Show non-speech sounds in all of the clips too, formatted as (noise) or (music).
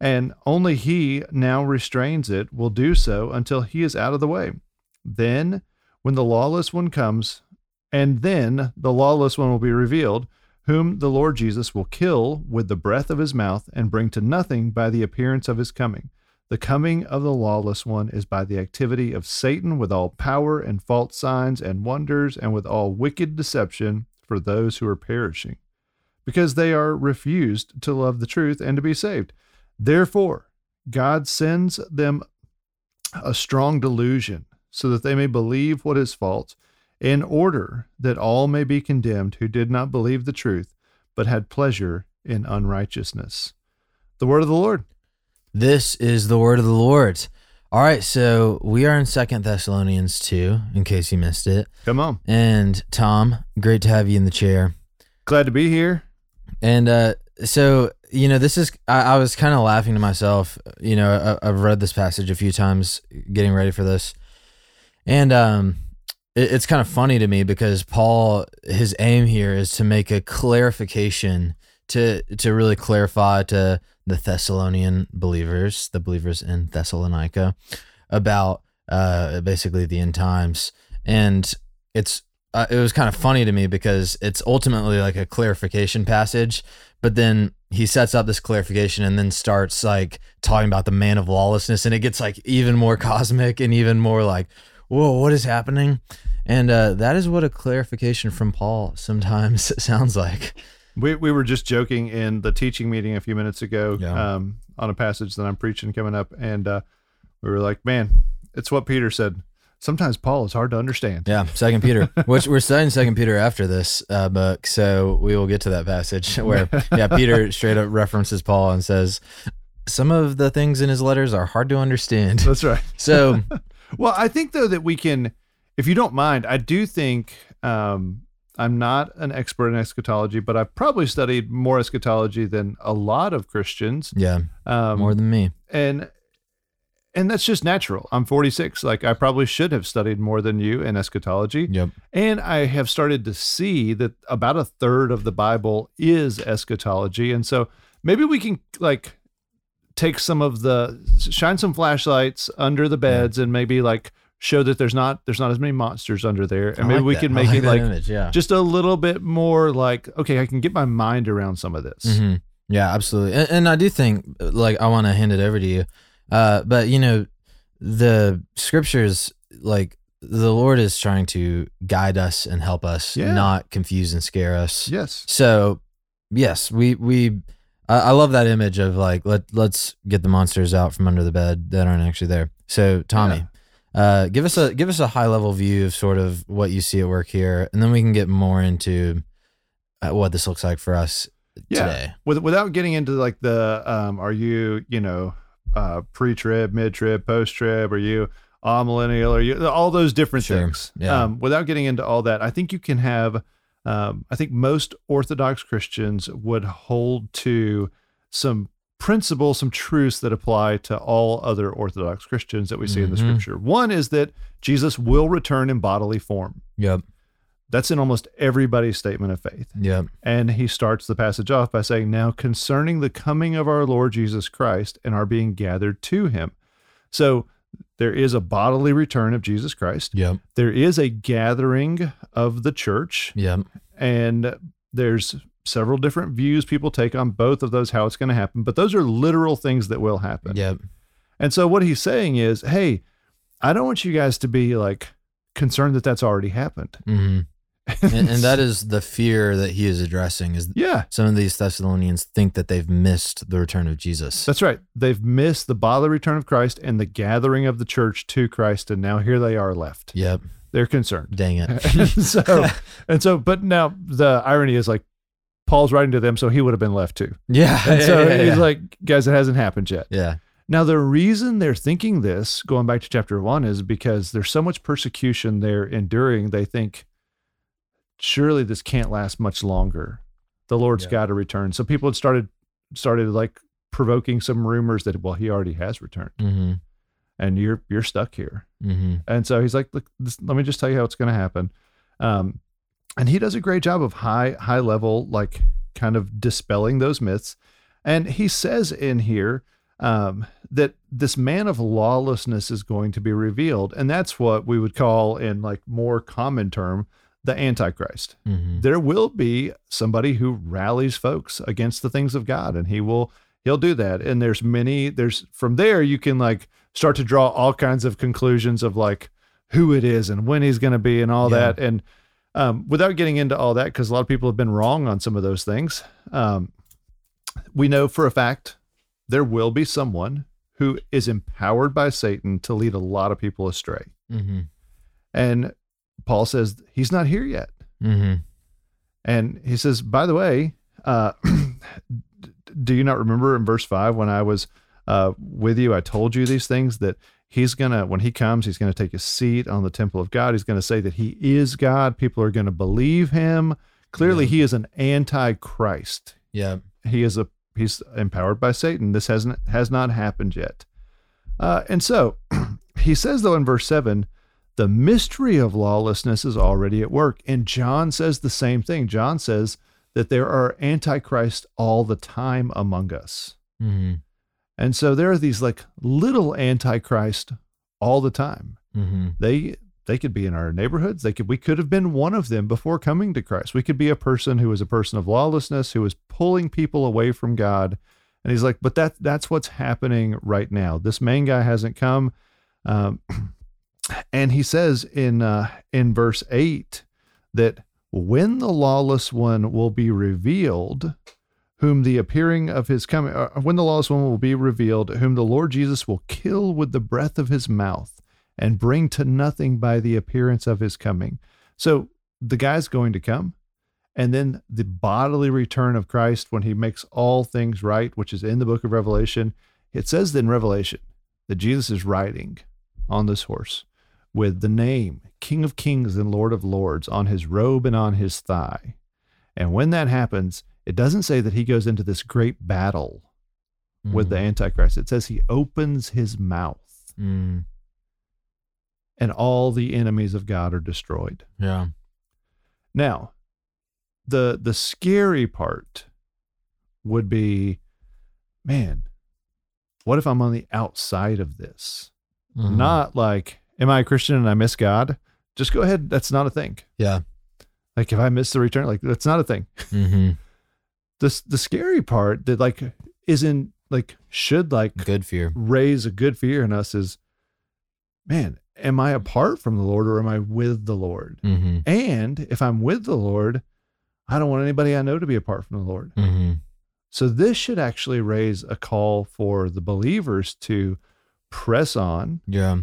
and only he now restrains it will do so until he is out of the way. Then, when the lawless one comes, and then the lawless one will be revealed, whom the Lord Jesus will kill with the breath of his mouth and bring to nothing by the appearance of his coming. The coming of the lawless one is by the activity of Satan with all power and false signs and wonders and with all wicked deception for those who are perishing, because they are refused to love the truth and to be saved. Therefore, God sends them a strong delusion so that they may believe what is false, in order that all may be condemned who did not believe the truth, but had pleasure in unrighteousness. The word of the Lord. This is the word of the Lord. All right, so we are in Second Thessalonians 2, in case you missed it. Come on. And Tom, great to have you in the chair. Glad to be here. And uh, so you know this is i, I was kind of laughing to myself you know I, have read this passage a few times getting ready for this. And um it, it's kind of funny to me because paul his aim here is to make a clarification to to really clarify to the thessalonian believers the believers in thessalonica about uh basically the end times. And it's uh, it was kind of funny to me because it's ultimately like a clarification passage but then he sets up this clarification and then starts like talking about the man of lawlessness and it gets like even more (laughs) cosmic and even more like whoa what is happening? And uh, that is what a clarification from paul sometimes (laughs) sounds like. We, we were just joking in the teaching meeting a few minutes ago Yeah. um, on a passage that i'm preaching coming up and uh, we were like man it's what peter said sometimes paul is hard to understand. Yeah second peter which we're studying second peter after this uh, book so we will get to that passage (laughs) where yeah peter (laughs) straight up references paul and says some of the things in his letters are hard to understand. That's right. (laughs) So Well, I think though that we can, if you don't mind, I do think um, I'm not an expert in eschatology, but I've probably studied more eschatology than a lot of Christians. yeah Um, more than me. and and that's just natural. I'm 46. Like I probably should have studied more than you in eschatology. yep And I have started to see that about a third of the Bible is eschatology. And so maybe we can like take some of the shine some flashlights under the beds and maybe like show that there's not there's not as many monsters under there. And I maybe like we that. can make it like image, yeah just a little bit more like, okay, I can get my mind around some of this. hmm Yeah, absolutely. And, and I do think, like, I want to hand it over to you. Uh, but you know, the scriptures, like, the Lord is trying to guide us and help us, Yeah. not confuse and scare us. Yes. So, yes, we we. I I love that image of like let let's get the monsters out from under the bed that aren't actually there. So Tommy, uh, give us a give us a high level view of sort of what you see at work here, and then we can get more into uh, what this looks like for us Yeah. today. With, without getting into like the um are you, you know, uh pre-trib, mid-trib, post-trib, are you amillennial, are you all those different Sure. things. Yeah. Um without getting into all that, I think you can have um I think most orthodox Christians would hold to some principles, some truths that apply to all other orthodox Christians that we see in the Mhm. scripture. One is that Jesus will return in bodily form. Yep. That's in almost everybody's statement of faith. Yep. And he starts the passage off by saying, Now concerning the coming of our Lord Jesus Christ and our being gathered to him. So there is a bodily return of Jesus Christ. Yep. There is a gathering of the church. Yep. And there's several different views people take on both of those, how it's going to happen. But those are literal things that will happen. Yep. And so what he's saying is, hey, I don't want you guys to be like concerned that that's already happened. hmm and, and that is the fear that he is addressing. Is yeah, some of these Thessalonians think that they've missed the return of Jesus. that's right. They've missed the bodily return of Christ and the gathering of the church to Christ, and now here they are left. Yep. They're concerned. Dang it. and (laughs) so, (laughs) and so, but now the irony is like Paul's writing to them, so he would have been left too. yeah. And so (laughs) yeah, yeah, he's yeah. like, guys, it hasn't happened yet. yeah. Now, the reason they're thinking this, going back to chapter one, is because there's so much persecution they're enduring. They think, surely this can't last much longer. The Lord's Yeah. got to return. So people had started started like provoking some rumors that well, he already has returned, Mm-hmm. and you're you're stuck here. Mm-hmm. And so he's like, look, this, let me just tell you how it's going to happen. Um, and he does a great job of high high level like kind of dispelling those myths. And he says in here um, that this man of lawlessness is going to be revealed, and that's what we would call, in like more common term, the Antichrist. Mm-hmm. There will be somebody who rallies folks against the things of God, and he will he'll do that. And there's many there's from there you can like start to draw all kinds of conclusions of like who it is and when he's going to be and all Yeah. that. And um, without getting into all that, because a lot of people have been wrong on some of those things, um, we know for a fact there will be someone who is empowered by Satan to lead a lot of people astray. Mm-hmm. And Paul says he's not here yet. Mm-hmm. And he says, by the way, uh, (clears throat) do you not remember in verse five when I was uh, with you, I told you these things that he's going to, when he comes, he's going to take a seat on the temple of God. He's going to say that he is God. People are going to believe him. Clearly, Yeah. he is an antichrist. Yeah. He is a, he's empowered by Satan. This hasn't, has not happened yet. Uh, and so (clears throat) he says, though, in verse seven, the mystery of lawlessness is already at work. And John says the same thing. John says that there are antichrists all the time among us. Mm-hmm. And so there are these like little antichrist all the time. Mm-hmm. They they could be in our neighborhoods. They could we could have been one of them before coming to Christ. We could be a person who is a person of lawlessness who is pulling people away from God. And he's like, but that that's what's happening right now. This main guy hasn't come. Um, (clears throat) and he says in uh, in verse eight that when the lawless one will be revealed, whom the appearing of his coming, uh, when the lawless one will be revealed, whom the Lord Jesus will kill with the breath of his mouth and bring to nothing by the appearance of his coming. So the guy's going to come, and then the bodily return of Christ when he makes all things right, which is in the book of Revelation. It says in Revelation that Jesus is riding on this horse with the name King of Kings and Lord of Lords on his robe and on his thigh. And when that happens, it doesn't say that he goes into this great battle with the Antichrist. It says he opens his mouth Mm. and all the enemies of God are destroyed. Yeah. Now, the the scary part would be, man, what if I'm on the outside of this? Mhm. Not like, am I a Christian and I miss God? Just go ahead. That's not a thing. Yeah. Like if I miss the return, like that's not a thing. Mm-hmm. The the scary part that like isn't like should like Good fear. raise a good fear in us is, man, am I apart from the Lord or am I with the Lord? Mm-hmm. And if I'm with the Lord, I don't want anybody I know to be apart from the Lord. Mm-hmm. So this should actually raise a call for the believers to press on, Yeah.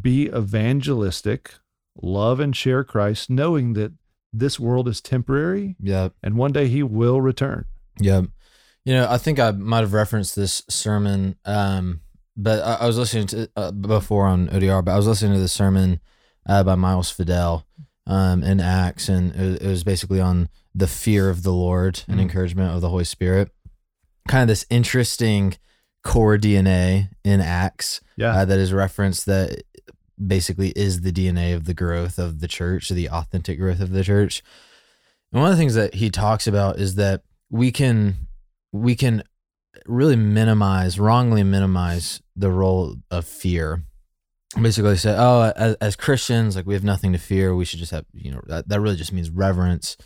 Be evangelistic, love and share Christ, knowing that this world is temporary Yeah. and one day he will return. Yeah. You know, I think I might have referenced this sermon, um, but I, I was listening to uh, before on ODR, but I was listening to the sermon uh, by Miles Fidel um, in Acts, and it, was- it was basically on the fear of the Lord and Mhm. encouragement of the Holy Spirit. Kind of this interesting core DNA in Acts Yeah. uh, that is referenced that basically is the DNA of the growth of the church, the authentic growth of the church. And one of the things that he talks about is that we can we can really minimize, wrongly minimize the role of fear. Basically, say, oh, as, as Christians, like we have nothing to fear. We should just have, you know, that, that really just means reverence.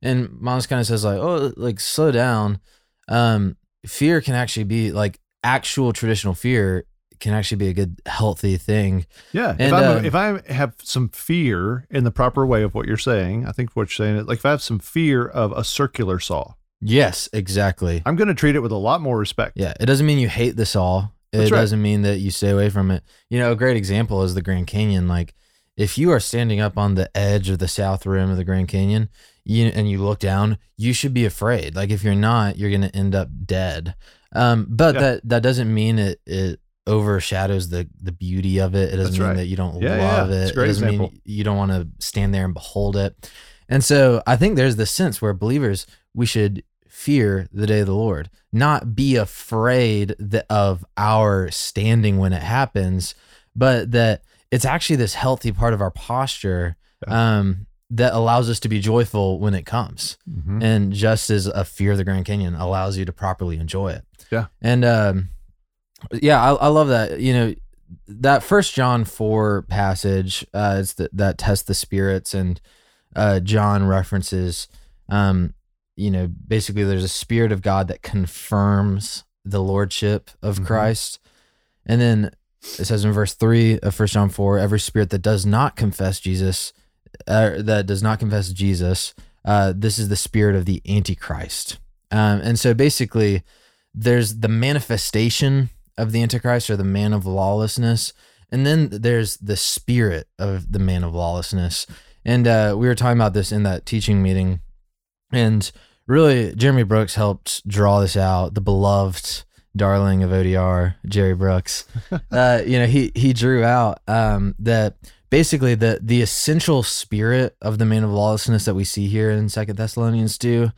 And Miles kind of says, like, oh, like slow down. Um, fear can actually be like actual traditional fear can actually be a good healthy thing. Yeah. And, if, I'm, um, if I have some fear in the proper way of what you're saying, I think what you're saying is like if I have some fear of a circular saw, Yes, exactly. I'm going to treat it with a lot more respect. Yeah, it doesn't mean you hate the saw. It right. doesn't mean that you stay away from it. You know, a great example is the Grand Canyon. Like, if you are standing up on the edge of the south rim of the Grand Canyon, you and you look down, you should be afraid. Like, if you're not, you're going to end up dead. Um, but Yeah. that that doesn't mean it it overshadows the the beauty of it. It doesn't That's mean right. that you don't Yeah, yeah, love it's it. it doesn't example. mean you don't want to stand there and behold it. And so I think there's this sense where believers we should fear the day of the Lord, not be afraid of our standing when it happens, but that it's actually this healthy part of our posture um, that allows us to be joyful when it comes. Mhm. And just as a fear of the Grand Canyon allows you to properly enjoy it. Yeah. And um, yeah, I, I love that. You know, that First John four passage, uh, it's the, that test the spirits, and uh, John references, um, you know, basically there's a spirit of God that confirms the lordship of Mhm. Christ, and then it says in verse three of First John four, every spirit that does not confess Jesus, uh, that does not confess Jesus, uh, this is the spirit of the Antichrist. Um, and so basically, there's the manifestation of the Antichrist or the man of lawlessness, and then there's the spirit of the man of lawlessness. And uh, we were talking about this in that teaching meeting, and really, Jeremy Brooks helped draw this out. The beloved darling of ODR, Jerry Brooks. (laughs) uh, you know, he he drew out um, that basically the the essential spirit of the man of lawlessness that we see here in Second Thessalonians two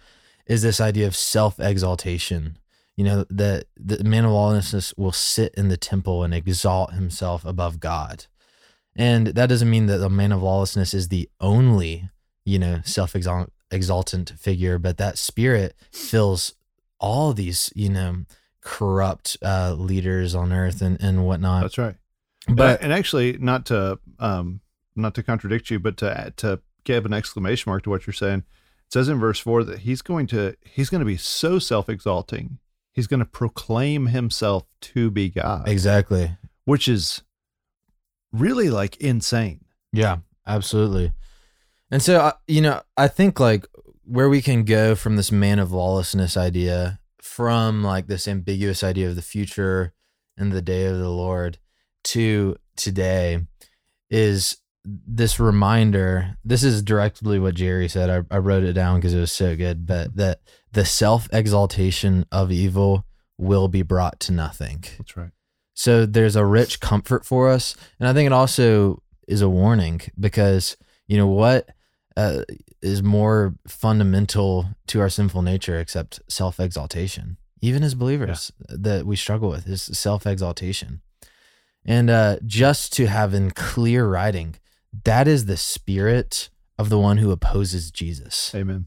is this idea of self exaltation. You know that the man of lawlessness will sit in the temple and exalt himself above God, and that doesn't mean that the man of lawlessness is the only you know self exaltant figure, but that spirit fills all these you know corrupt uh, leaders on earth and and whatnot. That's right. But But and actually, not to um, not to contradict you, but to to give an exclamation mark to what you're saying, it says in verse four that he's going to he's going to be so self exalting, he's going to proclaim himself to be God, exactly, which is really like insane. Yeah, absolutely. And so, you know, I think like where we can go from this man of lawlessness idea, from like this ambiguous idea of the future and the day of the Lord to today is this reminder. This is directly what Jerry said. I, I wrote it down because it was so good, but that the self exaltation of evil will be brought to nothing. That's right. So there's a rich comfort for us. And I think it also is a warning because, you know, what uh, is more fundamental to our sinful nature except self exaltation? Even as believers, that we struggle with is self exaltation. And uh, just to have in clear writing, that is the spirit of the one who opposes Jesus Amen.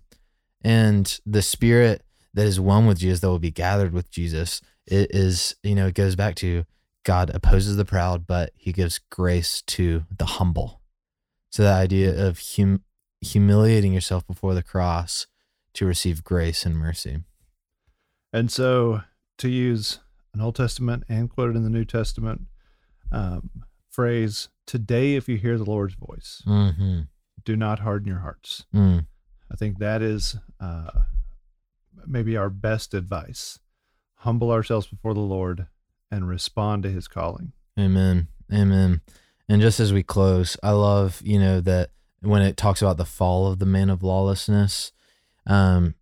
and the spirit that is one with Jesus that will be gathered with Jesus it is you know it goes back to God opposes the proud but he gives grace to the humble so the idea of hum- humiliating yourself before the cross to receive grace and mercy And so, to use an Old Testament and quoted in the New Testament um, phrase, "Today, if you hear the Lord's voice, mm-hmm. do not harden your hearts." mm. I think that is uh, maybe our best advice. Humble ourselves before the Lord and respond to His calling. Amen. Amen. And just as we close, I love, you know, that when it talks about the fall of the man of lawlessness, um,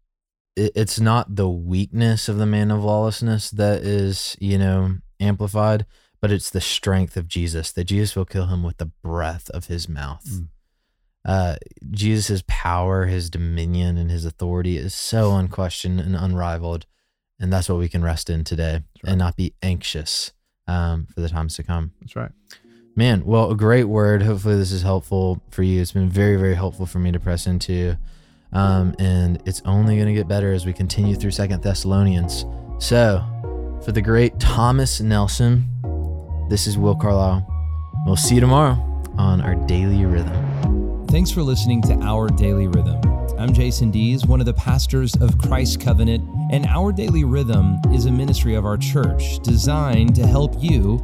it, it's not the weakness of the man of lawlessness that is, you know, amplified, but it's the strength of Jesus, that Jesus will kill him with the breath of his mouth. Mm. Uh, Jesus' power, his dominion, and his authority is so unquestioned and unrivaled. And that's what we can rest in today right. and not be anxious um, for the times to come. That's right. Man, well, a great word. Hopefully, this is helpful for you. It's been very, very helpful for me to press into. Um, and it's only going to get better as we continue through Second Thessalonians. So, for the great Thomas Nelson, this is Will Carlisle. We'll see you tomorrow on our daily rhythm. Thanks for listening to Our Daily Rhythm. I'm Jason Dees, one of the pastors of Christ Covenant, and Our Daily Rhythm is a ministry of our church designed to help you